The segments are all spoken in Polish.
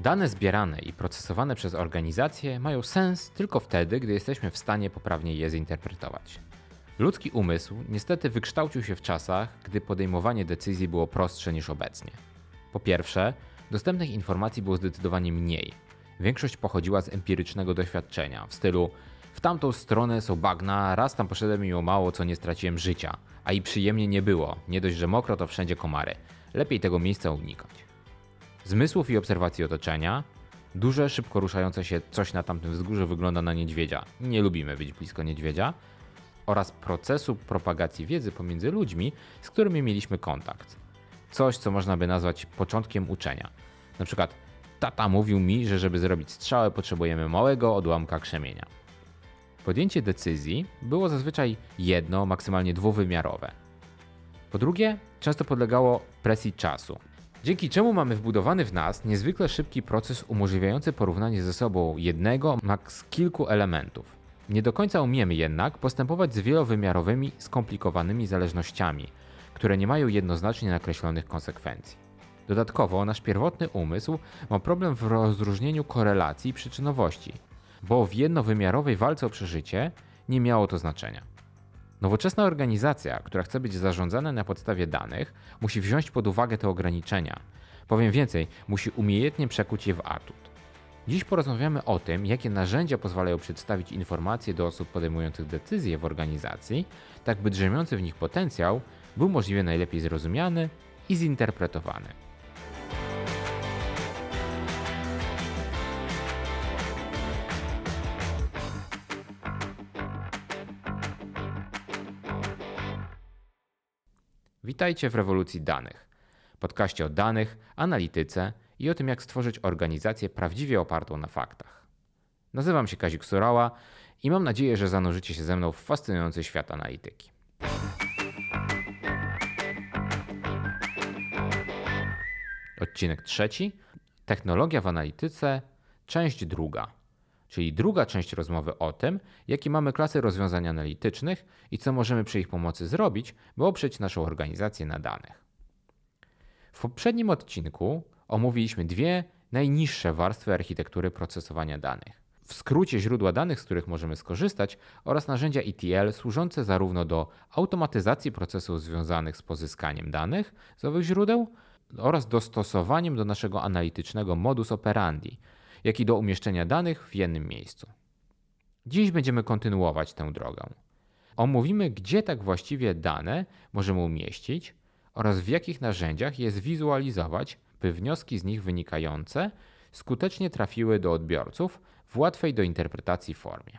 Dane zbierane i procesowane przez organizacje mają sens tylko wtedy, gdy jesteśmy w stanie poprawnie je zinterpretować. Ludzki umysł niestety wykształcił się w czasach, gdy podejmowanie decyzji było prostsze niż obecnie. Po pierwsze, dostępnych informacji było zdecydowanie mniej. Większość pochodziła z empirycznego doświadczenia, w stylu w tamtą stronę są bagna, raz tam poszedłem mimo mało co nie straciłem życia, a i przyjemnie nie było, nie dość, że mokro to wszędzie komary. Lepiej tego miejsca unikać. Zmysłów i obserwacji otoczenia, duże, szybko ruszające się coś na tamtym wzgórzu wygląda na niedźwiedzia. Nie lubimy być blisko niedźwiedzia. Oraz procesu propagacji wiedzy pomiędzy ludźmi, z którymi mieliśmy kontakt. Coś, co można by nazwać początkiem uczenia. Na przykład, tata mówił mi, że żeby zrobić strzałę potrzebujemy małego odłamka krzemienia. Podjęcie decyzji było zazwyczaj jedno, maksymalnie dwuwymiarowe. Po drugie, często podlegało presji czasu, dzięki czemu mamy wbudowany w nas niezwykle szybki proces umożliwiający porównanie ze sobą jednego, maks kilku elementów. Nie do końca umiemy jednak postępować z wielowymiarowymi, skomplikowanymi zależnościami, które nie mają jednoznacznie nakreślonych konsekwencji. Dodatkowo nasz pierwotny umysł ma problem w rozróżnieniu korelacji i przyczynowości, bo w jednowymiarowej walce o przeżycie nie miało to znaczenia. Nowoczesna organizacja, która chce być zarządzana na podstawie danych, musi wziąć pod uwagę te ograniczenia. Powiem więcej, musi umiejętnie przekuć je w atut. Dziś porozmawiamy o tym, jakie narzędzia pozwalają przedstawić informacje do osób podejmujących decyzje w organizacji, tak by drzemiący w nich potencjał był możliwie najlepiej zrozumiany i zinterpretowany. Witajcie w rewolucji danych. Podkaście o danych, analityce i o tym, jak stworzyć organizację prawdziwie opartą na faktach. Nazywam się Kazik Surała i mam nadzieję, że zanurzycie się ze mną w fascynujący świat analityki. Odcinek trzeci. Technologia w analityce, część druga. Czyli druga część rozmowy o tym, jakie mamy klasy rozwiązań analitycznych i co możemy przy ich pomocy zrobić, by oprzeć naszą organizację na danych. W poprzednim odcinku omówiliśmy dwie najniższe warstwy architektury procesowania danych. W skrócie źródła danych, z których możemy skorzystać, oraz narzędzia ETL służące zarówno do automatyzacji procesów związanych z pozyskaniem danych z owych źródeł oraz dostosowaniem do naszego analitycznego modus operandi, jak i do umieszczenia danych w jednym miejscu. Dziś będziemy kontynuować tę drogę. Omówimy, gdzie tak właściwie dane możemy umieścić oraz w jakich narzędziach je zwizualizować, by wnioski z nich wynikające skutecznie trafiły do odbiorców w łatwej do interpretacji formie.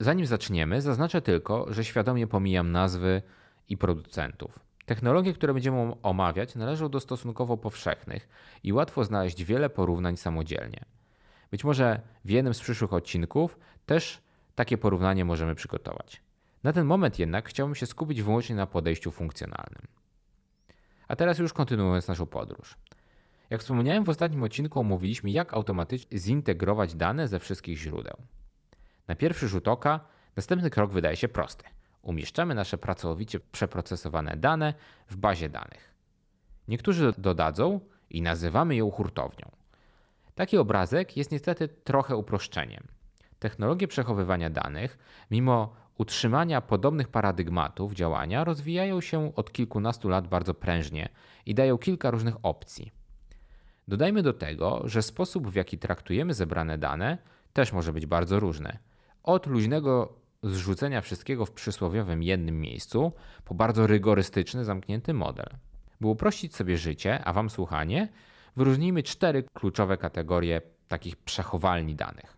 Zanim zaczniemy, zaznaczę tylko, że świadomie pomijam nazwy i producentów. Technologie, które będziemy omawiać, należą do stosunkowo powszechnych i łatwo znaleźć wiele porównań samodzielnie. Być może w jednym z przyszłych odcinków też takie porównanie możemy przygotować. Na ten moment jednak chciałbym się skupić wyłącznie na podejściu funkcjonalnym. A teraz już kontynuując naszą podróż. Jak wspomniałem w ostatnim odcinku, omówiliśmy, jak automatycznie zintegrować dane ze wszystkich źródeł. Na pierwszy rzut oka następny krok wydaje się prosty. Umieszczamy nasze pracowicie przeprocesowane dane w bazie danych. Niektórzy dodadzą i nazywamy ją hurtownią. Taki obrazek jest niestety trochę uproszczeniem. Technologie przechowywania danych, mimo utrzymania podobnych paradygmatów działania, rozwijają się od kilkunastu lat bardzo prężnie i dają kilka różnych opcji. Dodajmy do tego, że sposób w jaki traktujemy zebrane dane też może być bardzo różny. Od luźnego zrzucenia wszystkiego w przysłowiowym jednym miejscu, po bardzo rygorystyczny, zamknięty model. By uprościć sobie życie, a Wam słuchanie, wyróżnijmy cztery kluczowe kategorie takich przechowalni danych.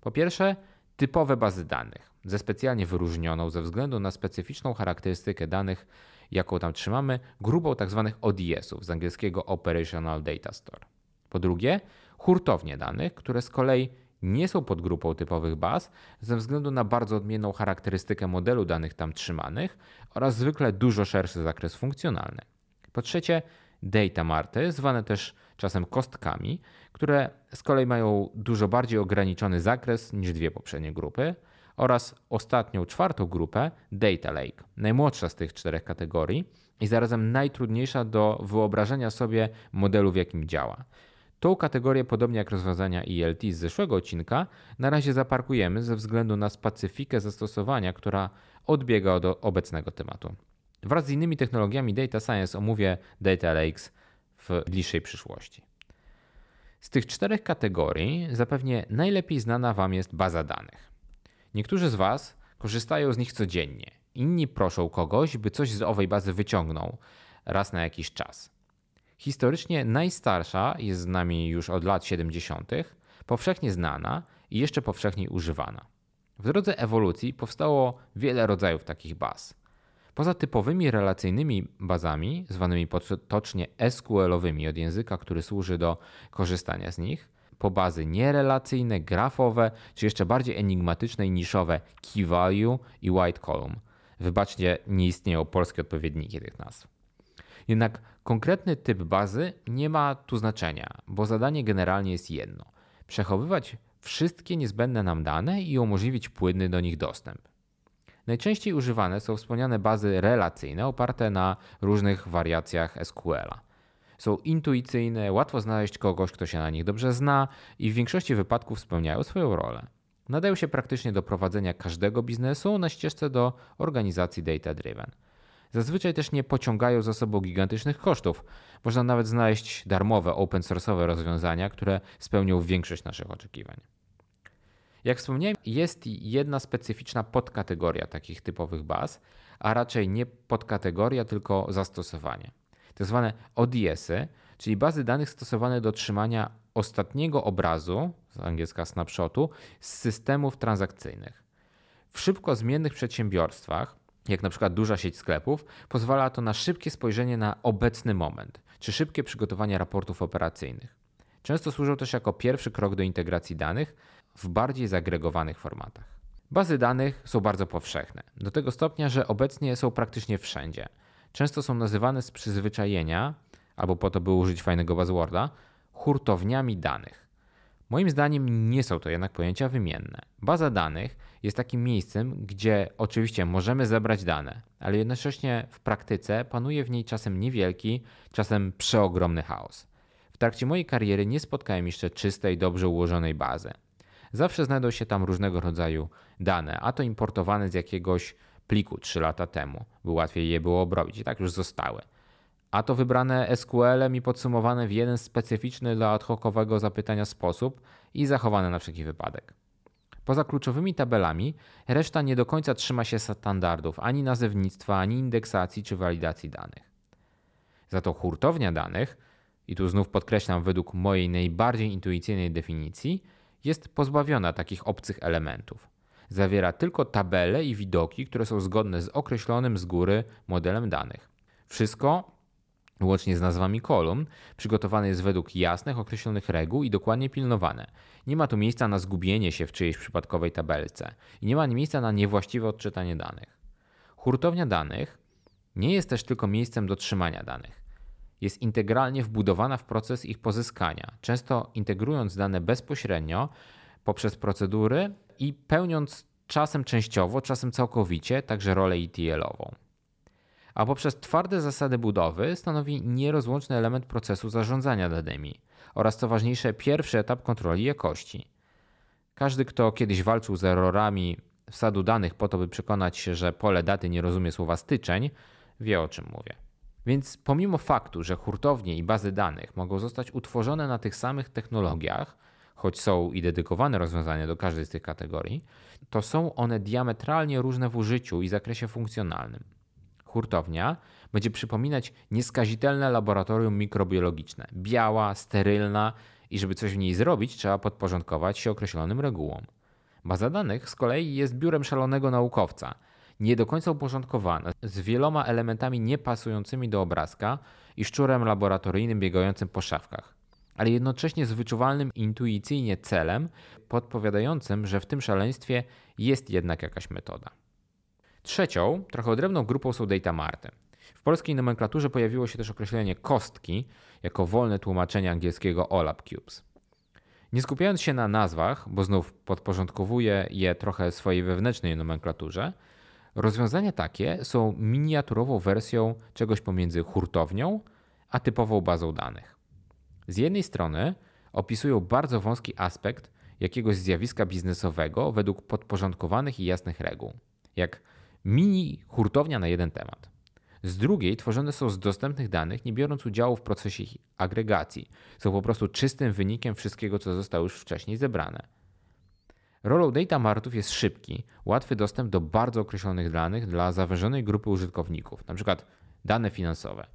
Po pierwsze, typowe bazy danych, ze specjalnie wyróżnioną ze względu na specyficzną charakterystykę danych, jaką tam trzymamy, grupą tzw. Tak ODS-ów, z angielskiego Operational Data Store. Po drugie, hurtownie danych, które z kolei nie są podgrupą typowych baz ze względu na bardzo odmienną charakterystykę modelu danych tam trzymanych oraz zwykle dużo szerszy zakres funkcjonalny. Po trzecie, data marty, zwane też czasem kostkami, które z kolei mają dużo bardziej ograniczony zakres niż dwie poprzednie grupy, oraz ostatnią, czwartą grupę Data Lake, najmłodsza z tych czterech kategorii i zarazem najtrudniejsza do wyobrażenia sobie modelu, w jakim działa. Tą kategorię, podobnie jak rozwiązania ELT z zeszłego odcinka, na razie zaparkujemy ze względu na specyfikę zastosowania, która odbiega od obecnego tematu. Wraz z innymi technologiami data science omówię data lakes w bliższej przyszłości. Z tych czterech kategorii zapewnie najlepiej znana Wam jest baza danych. Niektórzy z Was korzystają z nich codziennie, inni proszą kogoś, by coś z owej bazy wyciągnął raz na jakiś czas. Historycznie najstarsza jest z nami już od lat 70., powszechnie znana i jeszcze powszechniej używana. W drodze ewolucji powstało wiele rodzajów takich baz. Poza typowymi relacyjnymi bazami, zwanymi potocznie SQL-owymi od języka, który służy do korzystania z nich, po bazy nierelacyjne, grafowe, czy jeszcze bardziej enigmatyczne i niszowe key value i white column. Wybaczcie, nie istnieją polskie odpowiedniki tych nazw. Jednak konkretny typ bazy nie ma tu znaczenia, bo zadanie generalnie jest jedno: przechowywać wszystkie niezbędne nam dane i umożliwić płynny do nich dostęp. Najczęściej używane są wspomniane bazy relacyjne oparte na różnych wariacjach SQL-a. Są intuicyjne, łatwo znaleźć kogoś, kto się na nich dobrze zna i w większości wypadków spełniają swoją rolę. Nadają się praktycznie do prowadzenia każdego biznesu na ścieżce do organizacji data-driven. Zazwyczaj też nie pociągają za sobą gigantycznych kosztów. Można nawet znaleźć darmowe, open source'owe rozwiązania, które spełnią większość naszych oczekiwań. Jak wspomniałem, jest jedna specyficzna podkategoria takich typowych baz, a raczej nie podkategoria, tylko zastosowanie. Tak zwane ODS-y, czyli bazy danych stosowane do trzymania ostatniego obrazu, z angielska snapshotu, z systemów transakcyjnych. W szybko zmiennych przedsiębiorstwach, jak na przykład duża sieć sklepów, pozwala to na szybkie spojrzenie na obecny moment, czy szybkie przygotowanie raportów operacyjnych. Często służą też jako pierwszy krok do integracji danych w bardziej zagregowanych formatach. Bazy danych są bardzo powszechne, do tego stopnia, że obecnie są praktycznie wszędzie. Często są nazywane z przyzwyczajenia, albo po to, by użyć fajnego buzzworda, hurtowniami danych. Moim zdaniem nie są to jednak pojęcia wymienne. Baza danych jest takim miejscem, gdzie oczywiście możemy zebrać dane, ale jednocześnie w praktyce panuje w niej czasem niewielki, czasem przeogromny chaos. W trakcie mojej kariery nie spotkałem jeszcze czystej, dobrze ułożonej bazy. Zawsze znajdą się tam różnego rodzaju dane, a to importowane z jakiegoś pliku 3 lata temu, by łatwiej je było obrobić i tak już zostały. A to wybrane SQL-em i podsumowane w jeden specyficzny dla ad hocowego zapytania sposób i zachowane na wszelki wypadek. Poza kluczowymi tabelami, reszta nie do końca trzyma się standardów ani nazewnictwa, ani indeksacji czy walidacji danych. Za to hurtownia danych, i tu znów podkreślam według mojej najbardziej intuicyjnej definicji, jest pozbawiona takich obcych elementów. Zawiera tylko tabele i widoki, które są zgodne z określonym z góry modelem danych. Wszystko, łącznie z nazwami kolumn, przygotowane jest według jasnych, określonych reguł i dokładnie pilnowane. Nie ma tu miejsca na zgubienie się w czyjejś przypadkowej tabelce i nie ma miejsca na niewłaściwe odczytanie danych. Hurtownia danych nie jest też tylko miejscem do trzymania danych jest integralnie wbudowana w proces ich pozyskania, często integrując dane bezpośrednio poprzez procedury i pełniąc czasem częściowo, czasem całkowicie także rolę ETL-ową. A poprzez twarde zasady budowy stanowi nierozłączny element procesu zarządzania danymi oraz co ważniejsze pierwszy etap kontroli jakości. Każdy, kto kiedyś walczył z errorami wsadu danych po to, by przekonać się, że pole daty nie rozumie słowa styczeń, wie o czym mówię. Więc pomimo faktu, że hurtownie i bazy danych mogą zostać utworzone na tych samych technologiach, choć są i dedykowane rozwiązania do każdej z tych kategorii, to są one diametralnie różne w użyciu i zakresie funkcjonalnym. Hurtownia będzie przypominać nieskazitelne laboratorium mikrobiologiczne, biała, sterylna i żeby coś w niej zrobić, trzeba podporządkować się określonym regułom. Baza danych z kolei jest biurem szalonego naukowca – nie do końca uporządkowane, z wieloma elementami niepasującymi do obrazka i szczurem laboratoryjnym biegającym po szafkach, ale jednocześnie z wyczuwalnym intuicyjnie celem, podpowiadającym, że w tym szaleństwie jest jednak jakaś metoda. Trzecią, trochę odrębną grupą są data marty. W polskiej nomenklaturze pojawiło się też określenie kostki jako wolne tłumaczenie angielskiego OLAP Cubes. Nie skupiając się na nazwach, bo znów podporządkowuję je trochę swojej wewnętrznej nomenklaturze, Rozwiązania takie są miniaturową wersją czegoś pomiędzy hurtownią a typową bazą danych. Z jednej strony opisują bardzo wąski aspekt jakiegoś zjawiska biznesowego według podporządkowanych i jasnych reguł, jak mini hurtownia na jeden temat. Z drugiej tworzone są z dostępnych danych, nie biorąc udziału w procesie ich agregacji. Są po prostu czystym wynikiem wszystkiego, co zostało już wcześniej zebrane. Rolą data martów jest szybki, łatwy dostęp do bardzo określonych danych dla zawężonej grupy użytkowników, np. dane finansowe.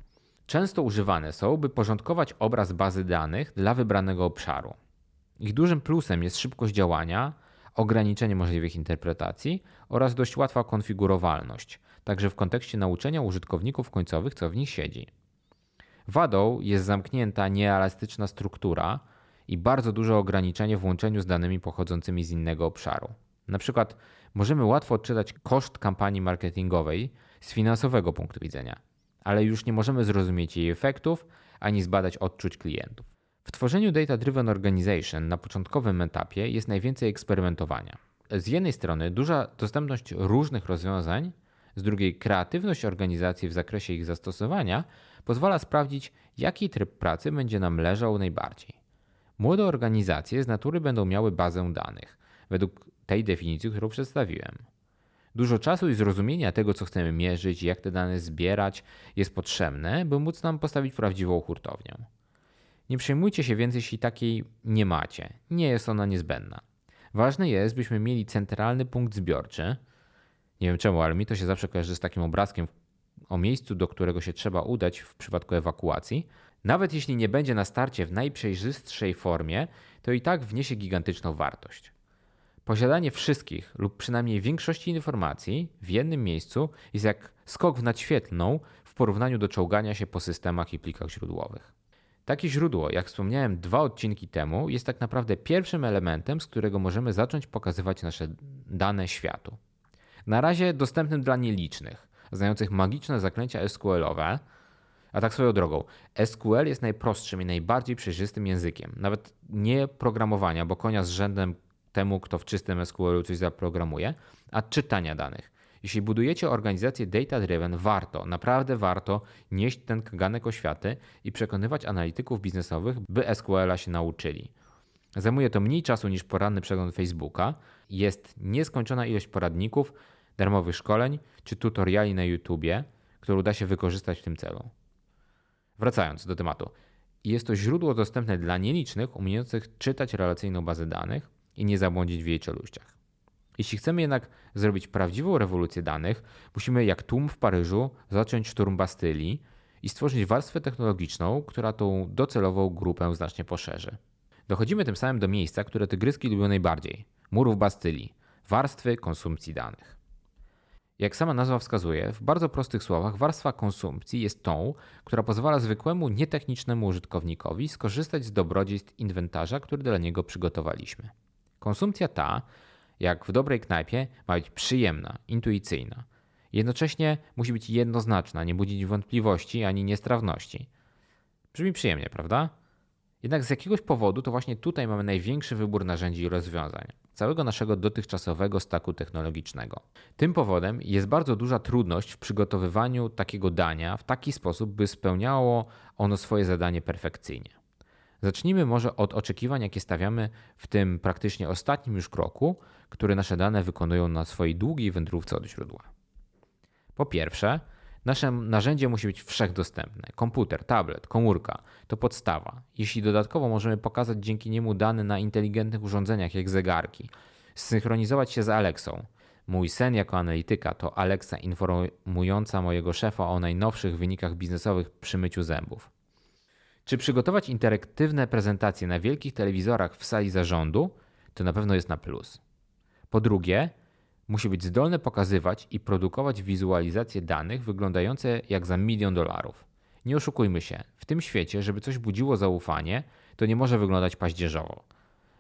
Często używane są, by porządkować obraz bazy danych dla wybranego obszaru. Ich dużym plusem jest szybkość działania, ograniczenie możliwych interpretacji oraz dość łatwa konfigurowalność, także w kontekście nauczenia użytkowników końcowych, co w nich siedzi. Wadą jest zamknięta, nieelastyczna struktura i bardzo duże ograniczenie w łączeniu z danymi pochodzącymi z innego obszaru. Na przykład możemy łatwo odczytać koszt kampanii marketingowej z finansowego punktu widzenia, ale już nie możemy zrozumieć jej efektów ani zbadać odczuć klientów. W tworzeniu Data Driven Organization na początkowym etapie jest najwięcej eksperymentowania. Z jednej strony duża dostępność różnych rozwiązań, z drugiej kreatywność organizacji w zakresie ich zastosowania pozwala sprawdzić, jaki tryb pracy będzie nam leżał najbardziej. Młode organizacje z natury będą miały bazę danych, według tej definicji, którą przedstawiłem. Dużo czasu i zrozumienia tego, co chcemy mierzyć, jak te dane zbierać, jest potrzebne, by móc nam postawić prawdziwą hurtownię. Nie przejmujcie się więc, jeśli takiej nie macie. Nie jest ona niezbędna. Ważne jest, byśmy mieli centralny punkt zbiorczy. Nie wiem czemu, ale mi to się zawsze kojarzy z takim obrazkiem o miejscu, do którego się trzeba udać w przypadku ewakuacji. Nawet jeśli nie będzie na starcie w najprzejrzystszej formie, to i tak wniesie gigantyczną wartość. Posiadanie wszystkich lub przynajmniej większości informacji w jednym miejscu jest jak skok w nadświetlną w porównaniu do czołgania się po systemach i plikach źródłowych. Takie źródło, jak wspomniałem dwa odcinki temu, jest tak naprawdę pierwszym elementem, z którego możemy zacząć pokazywać nasze dane światu. Na razie dostępnym dla nielicznych, znających magiczne zaklęcia SQL-owe, a tak swoją drogą, SQL jest najprostszym i najbardziej przejrzystym językiem. Nawet nie programowania, bo konia z rzędem temu, kto w czystym SQL-u coś zaprogramuje, a czytania danych. Jeśli budujecie organizację data-driven, warto, naprawdę warto nieść ten kaganek oświaty i przekonywać analityków biznesowych, by SQL-a się nauczyli. Zajmuje to mniej czasu niż poranny przegląd Facebooka. Jest nieskończona ilość poradników, darmowych szkoleń czy tutoriali na YouTubie, które da się wykorzystać w tym celu. Wracając do tematu. Jest to źródło dostępne dla nielicznych, umiejących czytać relacyjną bazę danych i nie zabłądzić w jej czeluściach. Jeśli chcemy jednak zrobić prawdziwą rewolucję danych, musimy jak tłum w Paryżu zacząć szturm Bastylii i stworzyć warstwę technologiczną, która tą docelową grupę znacznie poszerzy. Dochodzimy tym samym do miejsca, które tygryski lubią najbardziej murów Bastylii warstwy konsumpcji danych. Jak sama nazwa wskazuje, w bardzo prostych słowach, warstwa konsumpcji jest tą, która pozwala zwykłemu, nietechnicznemu użytkownikowi skorzystać z dobrodziejstw inwentarza, który dla niego przygotowaliśmy. Konsumpcja ta jak w dobrej knajpie, ma być przyjemna, intuicyjna. Jednocześnie musi być jednoznaczna, nie budzić wątpliwości ani niestrawności. Brzmi przyjemnie, prawda? Jednak z jakiegoś powodu to właśnie tutaj mamy największy wybór narzędzi i rozwiązań całego naszego dotychczasowego staku technologicznego. Tym powodem jest bardzo duża trudność w przygotowywaniu takiego dania w taki sposób, by spełniało ono swoje zadanie perfekcyjnie. Zacznijmy może od oczekiwań, jakie stawiamy w tym praktycznie ostatnim już kroku, który nasze dane wykonują na swojej długiej wędrówce od źródła. Po pierwsze, nasze narzędzie musi być wszechdostępne. Komputer, tablet, komórka to podstawa. Jeśli dodatkowo możemy pokazać dzięki niemu dane na inteligentnych urządzeniach jak zegarki, zsynchronizować się z Alexą. Mój sen jako analityka to Alexa informująca mojego szefa o najnowszych wynikach biznesowych przy myciu zębów. Czy przygotować interaktywne prezentacje na wielkich telewizorach w sali zarządu, to na pewno jest na plus. Po drugie, musi być zdolne pokazywać i produkować wizualizacje danych wyglądające jak za milion dolarów. Nie oszukujmy się, w tym świecie, żeby coś budziło zaufanie, to nie może wyglądać paździerzowo.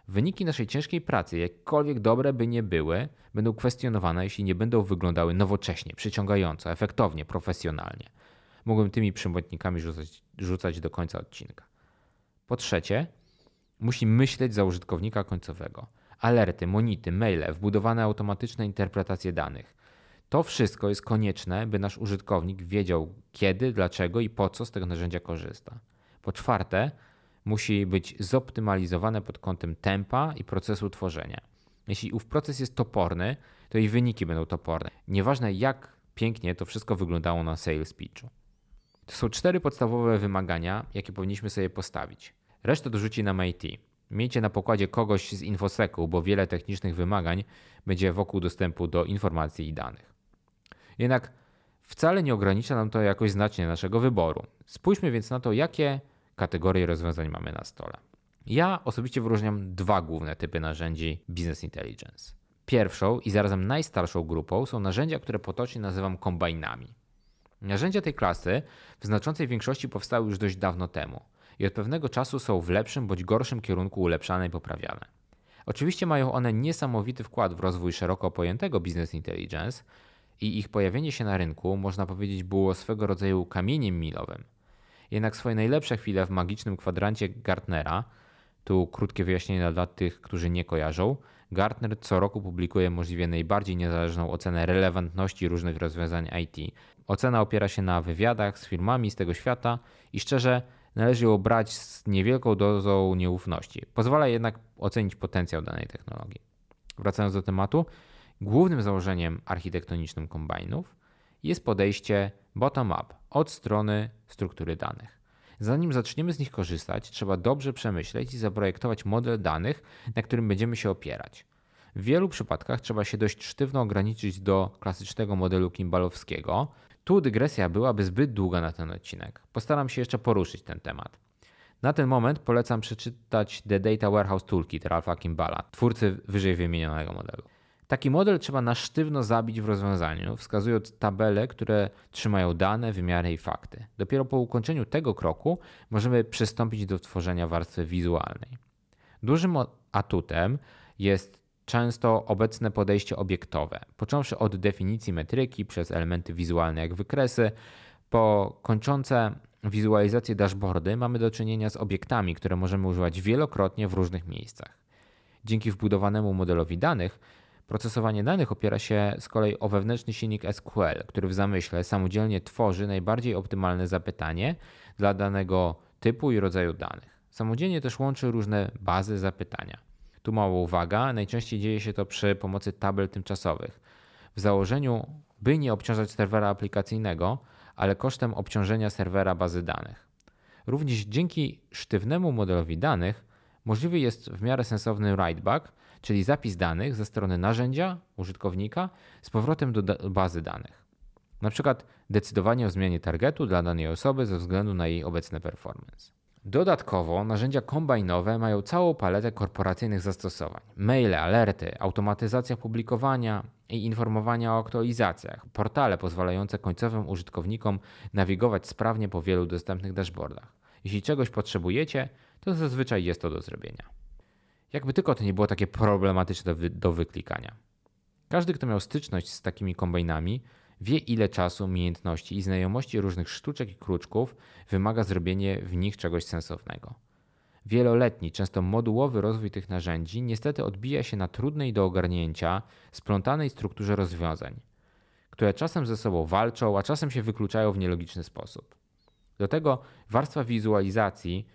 Wyniki naszej ciężkiej pracy, jakkolwiek dobre by nie były, będą kwestionowane, jeśli nie będą wyglądały nowocześnie, przyciągająco, efektownie, profesjonalnie. Mogłem tymi przymotnikami rzucać, rzucać do końca odcinka. Po trzecie, musi myśleć za użytkownika końcowego. Alerty, monity, maile, wbudowane automatyczne interpretacje danych. To wszystko jest konieczne, by nasz użytkownik wiedział kiedy, dlaczego i po co z tego narzędzia korzysta. Po czwarte, musi być zoptymalizowane pod kątem tempa i procesu tworzenia. Jeśli ów proces jest toporny, to i wyniki będą toporne. Nieważne jak pięknie to wszystko wyglądało na sales pitchu. To są cztery podstawowe wymagania, jakie powinniśmy sobie postawić. Resztę dorzuci nam IT. Miejcie na pokładzie kogoś z infoseku, bo wiele technicznych wymagań będzie wokół dostępu do informacji i danych. Jednak wcale nie ogranicza nam to jakoś znacznie naszego wyboru. Spójrzmy więc na to, jakie kategorie rozwiązań mamy na stole. Ja osobiście wyróżniam dwa główne typy narzędzi Business Intelligence. Pierwszą i zarazem najstarszą grupą są narzędzia, które potocznie nazywam kombajnami. Narzędzia tej klasy w znaczącej większości powstały już dość dawno temu i od pewnego czasu są w lepszym bądź gorszym kierunku ulepszane i poprawiane. Oczywiście mają one niesamowity wkład w rozwój szeroko pojętego business intelligence i ich pojawienie się na rynku, można powiedzieć, było swego rodzaju kamieniem milowym. Jednak swoje najlepsze chwile w magicznym kwadrancie Gartnera, tu krótkie wyjaśnienie dla tych, którzy nie kojarzą, Gartner co roku publikuje możliwie najbardziej niezależną ocenę relevantności różnych rozwiązań IT. Ocena opiera się na wywiadach z firmami z tego świata i szczerze należy ją brać z niewielką dozą nieufności. Pozwala jednak ocenić potencjał danej technologii. Wracając do tematu, głównym założeniem architektonicznym kombajnów jest podejście bottom-up od strony struktury danych. Zanim zaczniemy z nich korzystać, trzeba dobrze przemyśleć i zaprojektować model danych, na którym będziemy się opierać. W wielu przypadkach trzeba się dość sztywno ograniczyć do klasycznego modelu kimbalowskiego. Tu dygresja byłaby zbyt długa na ten odcinek. Postaram się jeszcze poruszyć ten temat. Na ten moment polecam przeczytać The Data Warehouse Toolkit Ralpha Kimballa, twórcy wyżej wymienionego modelu. Taki model trzeba na sztywno zabić w rozwiązaniu, wskazując tabele, które trzymają dane, wymiary i fakty. Dopiero po ukończeniu tego kroku możemy przystąpić do tworzenia warstwy wizualnej. Dużym atutem jest często obecne podejście obiektowe, począwszy od definicji metryki przez elementy wizualne jak wykresy, po kończące wizualizację dashboardy mamy do czynienia z obiektami, które możemy używać wielokrotnie w różnych miejscach. Dzięki wbudowanemu modelowi danych Procesowanie danych opiera się z kolei o wewnętrzny silnik SQL, który w zamyśle samodzielnie tworzy najbardziej optymalne zapytanie dla danego typu i rodzaju danych. Samodzielnie też łączy różne bazy zapytania. Tu mała uwaga, najczęściej dzieje się to przy pomocy tabel tymczasowych. W założeniu, by nie obciążać serwera aplikacyjnego, ale kosztem obciążenia serwera bazy danych. Również dzięki sztywnemu modelowi danych możliwy jest w miarę sensowny writeback, czyli zapis danych ze strony narzędzia użytkownika z powrotem do bazy danych. Na przykład decydowanie o zmianie targetu dla danej osoby ze względu na jej obecny performance. Dodatkowo narzędzia kombajnowe mają całą paletę korporacyjnych zastosowań. Maile, alerty, automatyzacja publikowania i informowania o aktualizacjach, portale pozwalające końcowym użytkownikom nawigować sprawnie po wielu dostępnych dashboardach. Jeśli czegoś potrzebujecie, to zazwyczaj jest to do zrobienia. Jakby tylko to nie było takie problematyczne do, wy do wyklikania. Każdy, kto miał styczność z takimi kombajnami, wie ile czasu, umiejętności i znajomości różnych sztuczek i kruczków wymaga zrobienie w nich czegoś sensownego. Wieloletni, często modułowy rozwój tych narzędzi niestety odbija się na trudnej do ogarnięcia, splątanej strukturze rozwiązań, które czasem ze sobą walczą, a czasem się wykluczają w nielogiczny sposób. Do tego warstwa wizualizacji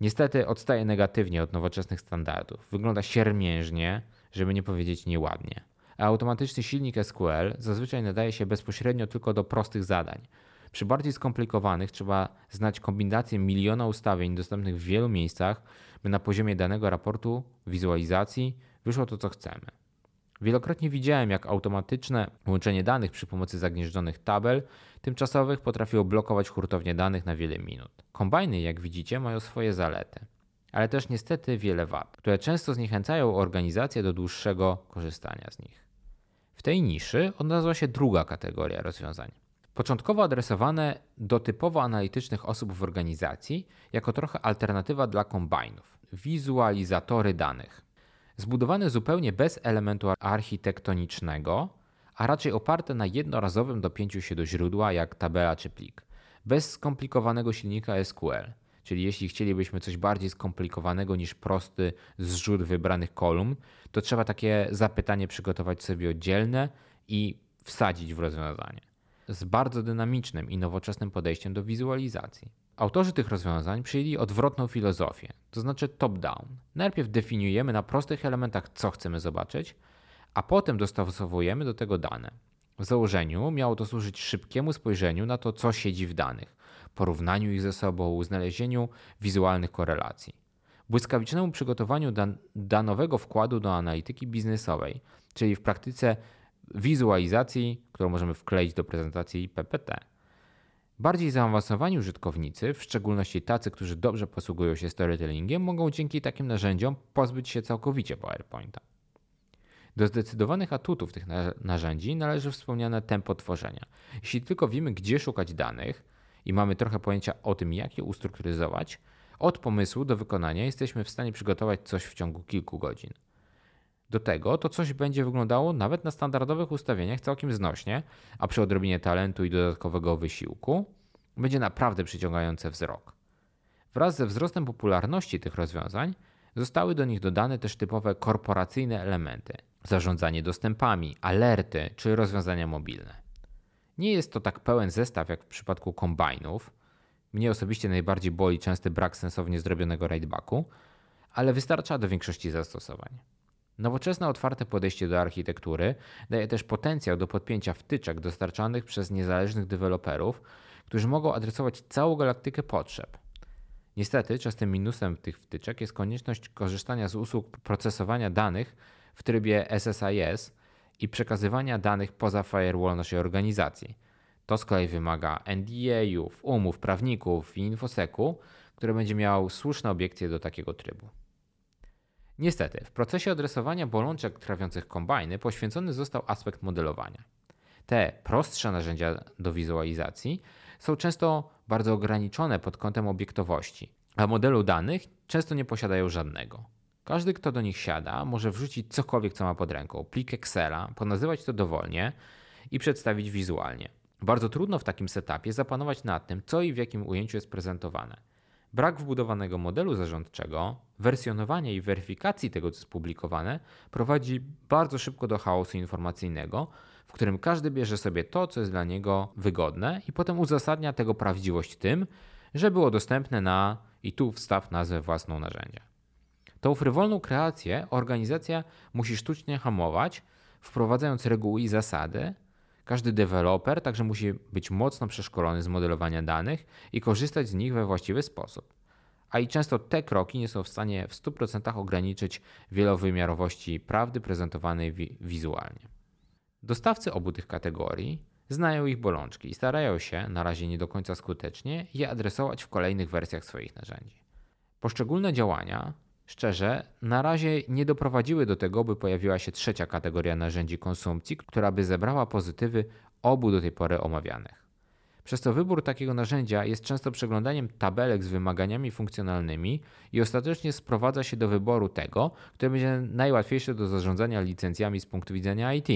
niestety odstaje negatywnie od nowoczesnych standardów. Wygląda siermiężnie, żeby nie powiedzieć nieładnie. Automatyczny silnik SQL zazwyczaj nadaje się bezpośrednio tylko do prostych zadań. Przy bardziej skomplikowanych trzeba znać kombinację miliona ustawień dostępnych w wielu miejscach, by na poziomie danego raportu wizualizacji wyszło to, co chcemy. Wielokrotnie widziałem, jak automatyczne łączenie danych przy pomocy zagnieżdżonych tabel tymczasowych potrafiło blokować hurtownię danych na wiele minut. Kombajny, jak widzicie, mają swoje zalety, ale też niestety wiele wad, które często zniechęcają organizacje do dłuższego korzystania z nich. W tej niszy odnalazła się druga kategoria rozwiązań. Początkowo adresowane do typowo analitycznych osób w organizacji, jako trochę alternatywa dla kombajnów wizualizatory danych. Zbudowane zupełnie bez elementu architektonicznego, a raczej oparte na jednorazowym dopięciu się do źródła, jak tabela czy plik, bez skomplikowanego silnika SQL. Czyli jeśli chcielibyśmy coś bardziej skomplikowanego niż prosty zrzut wybranych kolumn, to trzeba takie zapytanie przygotować sobie oddzielne i wsadzić w rozwiązanie. Z bardzo dynamicznym i nowoczesnym podejściem do wizualizacji. Autorzy tych rozwiązań przyjęli odwrotną filozofię, to znaczy top-down. Najpierw definiujemy na prostych elementach, co chcemy zobaczyć, a potem dostosowujemy do tego dane. W założeniu miało to służyć szybkiemu spojrzeniu na to, co siedzi w danych, porównaniu ich ze sobą, znalezieniu wizualnych korelacji, błyskawicznemu przygotowaniu dan danowego wkładu do analityki biznesowej, czyli w praktyce wizualizacji, którą możemy wkleić do prezentacji PPT. Bardziej zaawansowani użytkownicy, w szczególności tacy, którzy dobrze posługują się storytellingiem, mogą dzięki takim narzędziom pozbyć się całkowicie PowerPointa. Do zdecydowanych atutów tych narzędzi należy wspomniane tempo tworzenia. Jeśli tylko wiemy, gdzie szukać danych i mamy trochę pojęcia o tym, jak je ustrukturyzować, od pomysłu do wykonania jesteśmy w stanie przygotować coś w ciągu kilku godzin. Do tego to coś będzie wyglądało nawet na standardowych ustawieniach całkiem znośnie, a przy odrobinie talentu i dodatkowego wysiłku będzie naprawdę przyciągające wzrok. Wraz ze wzrostem popularności tych rozwiązań zostały do nich dodane też typowe korporacyjne elementy zarządzanie dostępami, alerty czy rozwiązania mobilne. Nie jest to tak pełen zestaw jak w przypadku kombajnów. Mnie osobiście najbardziej boli częsty brak sensownie zrobionego raidbacku, ale wystarcza do większości zastosowań. Nowoczesne, otwarte podejście do architektury daje też potencjał do podpięcia wtyczek dostarczanych przez niezależnych deweloperów, którzy mogą adresować całą galaktykę potrzeb. Niestety, częstym minusem tych wtyczek jest konieczność korzystania z usług procesowania danych w trybie SSIS i przekazywania danych poza firewall naszej organizacji. To z kolei wymaga NDA-ów, umów, prawników i infoseku, które będzie miał słuszne obiekcje do takiego trybu. Niestety, w procesie adresowania bolączek trawiących kombajny poświęcony został aspekt modelowania. Te prostsze narzędzia do wizualizacji są często bardzo ograniczone pod kątem obiektowości, a modelu danych często nie posiadają żadnego. Każdy, kto do nich siada, może wrzucić cokolwiek, co ma pod ręką, plik Excela, ponazywać to dowolnie i przedstawić wizualnie. Bardzo trudno w takim setupie zapanować nad tym, co i w jakim ujęciu jest prezentowane. Brak wbudowanego modelu zarządczego, wersjonowania i weryfikacji tego, co jest publikowane, prowadzi bardzo szybko do chaosu informacyjnego, w którym każdy bierze sobie to, co jest dla niego wygodne i potem uzasadnia tego prawdziwość tym, że było dostępne na i tu wstaw nazwę własną narzędzia. Tą frywolną kreację organizacja musi sztucznie hamować, wprowadzając reguły i zasady, każdy deweloper także musi być mocno przeszkolony z modelowania danych i korzystać z nich we właściwy sposób. A i często te kroki nie są w stanie w 100% ograniczyć wielowymiarowości prawdy prezentowanej wi wizualnie. Dostawcy obu tych kategorii znają ich bolączki i starają się, na razie nie do końca skutecznie, je adresować w kolejnych wersjach swoich narzędzi. Poszczególne działania Szczerze, na razie nie doprowadziły do tego, by pojawiła się trzecia kategoria narzędzi konsumpcji, która by zebrała pozytywy obu do tej pory omawianych. Przez to wybór takiego narzędzia jest często przeglądaniem tabelek z wymaganiami funkcjonalnymi i ostatecznie sprowadza się do wyboru tego, które będzie najłatwiejsze do zarządzania licencjami z punktu widzenia IT,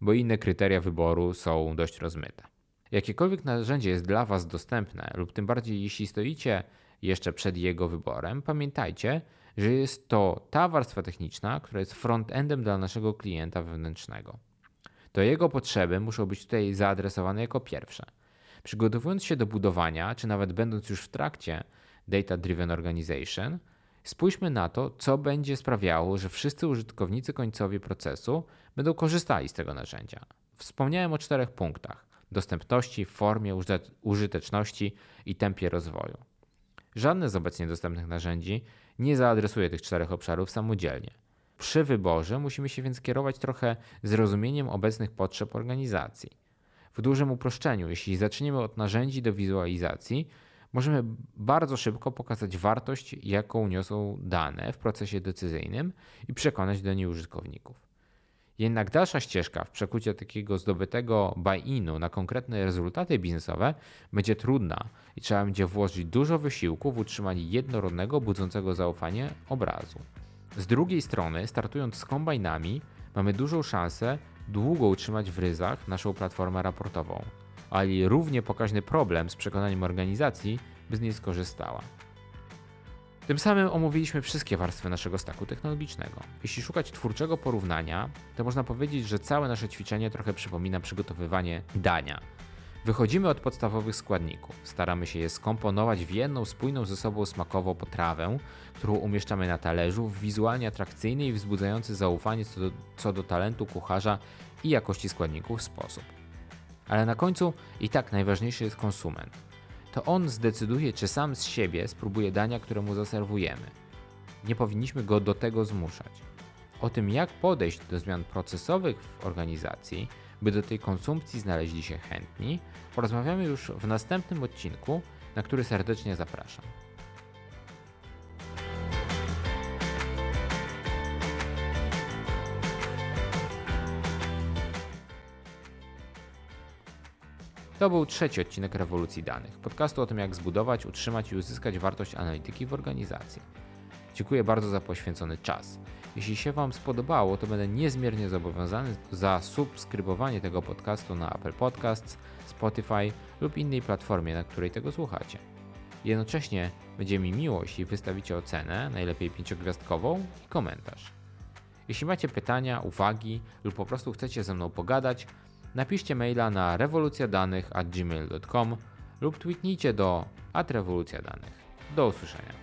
bo inne kryteria wyboru są dość rozmyte. Jakiekolwiek narzędzie jest dla Was dostępne, lub tym bardziej jeśli stoicie jeszcze przed jego wyborem, pamiętajcie, że jest to ta warstwa techniczna, która jest frontendem dla naszego klienta wewnętrznego. To jego potrzeby muszą być tutaj zaadresowane jako pierwsze. Przygotowując się do budowania, czy nawet będąc już w trakcie Data Driven Organization, spójrzmy na to, co będzie sprawiało, że wszyscy użytkownicy końcowi procesu będą korzystali z tego narzędzia. Wspomniałem o czterech punktach: dostępności, formie, użyteczności i tempie rozwoju. Żadne z obecnie dostępnych narzędzi nie zaadresuje tych czterech obszarów samodzielnie. Przy wyborze musimy się więc kierować trochę zrozumieniem obecnych potrzeb organizacji. W dużym uproszczeniu, jeśli zaczniemy od narzędzi do wizualizacji, możemy bardzo szybko pokazać wartość, jaką niosą dane w procesie decyzyjnym i przekonać do niej użytkowników. Jednak dalsza ścieżka w przekucie takiego zdobytego buy-inu na konkretne rezultaty biznesowe będzie trudna i trzeba będzie włożyć dużo wysiłku w utrzymanie jednorodnego, budzącego zaufanie obrazu. Z drugiej strony, startując z kombajnami, mamy dużą szansę długo utrzymać w ryzach naszą platformę raportową, ale równie pokaźny problem z przekonaniem organizacji, by z niej skorzystała. Tym samym omówiliśmy wszystkie warstwy naszego staku technologicznego. Jeśli szukać twórczego porównania, to można powiedzieć, że całe nasze ćwiczenie trochę przypomina przygotowywanie dania. Wychodzimy od podstawowych składników, staramy się je skomponować w jedną spójną ze sobą smakowo potrawę, którą umieszczamy na talerzu w wizualnie atrakcyjny i wzbudzający zaufanie co do, co do talentu kucharza i jakości składników sposób. Ale na końcu i tak najważniejszy jest konsument. To on zdecyduje, czy sam z siebie spróbuje dania, które mu zaserwujemy. Nie powinniśmy go do tego zmuszać. O tym, jak podejść do zmian procesowych w organizacji, by do tej konsumpcji znaleźli się chętni, porozmawiamy już w następnym odcinku, na który serdecznie zapraszam. To był trzeci odcinek Rewolucji Danych, podcastu o tym, jak zbudować, utrzymać i uzyskać wartość analityki w organizacji. Dziękuję bardzo za poświęcony czas. Jeśli się Wam spodobało, to będę niezmiernie zobowiązany za subskrybowanie tego podcastu na Apple Podcasts, Spotify lub innej platformie, na której tego słuchacie. Jednocześnie będzie mi miło, jeśli wystawicie ocenę, najlepiej pięciogwiazdkową i komentarz. Jeśli macie pytania, uwagi lub po prostu chcecie ze mną pogadać, napiszcie maila na rewolucjadanych@gmail.com lub tweetnijcie do @rewolucjadanych. Do usłyszenia.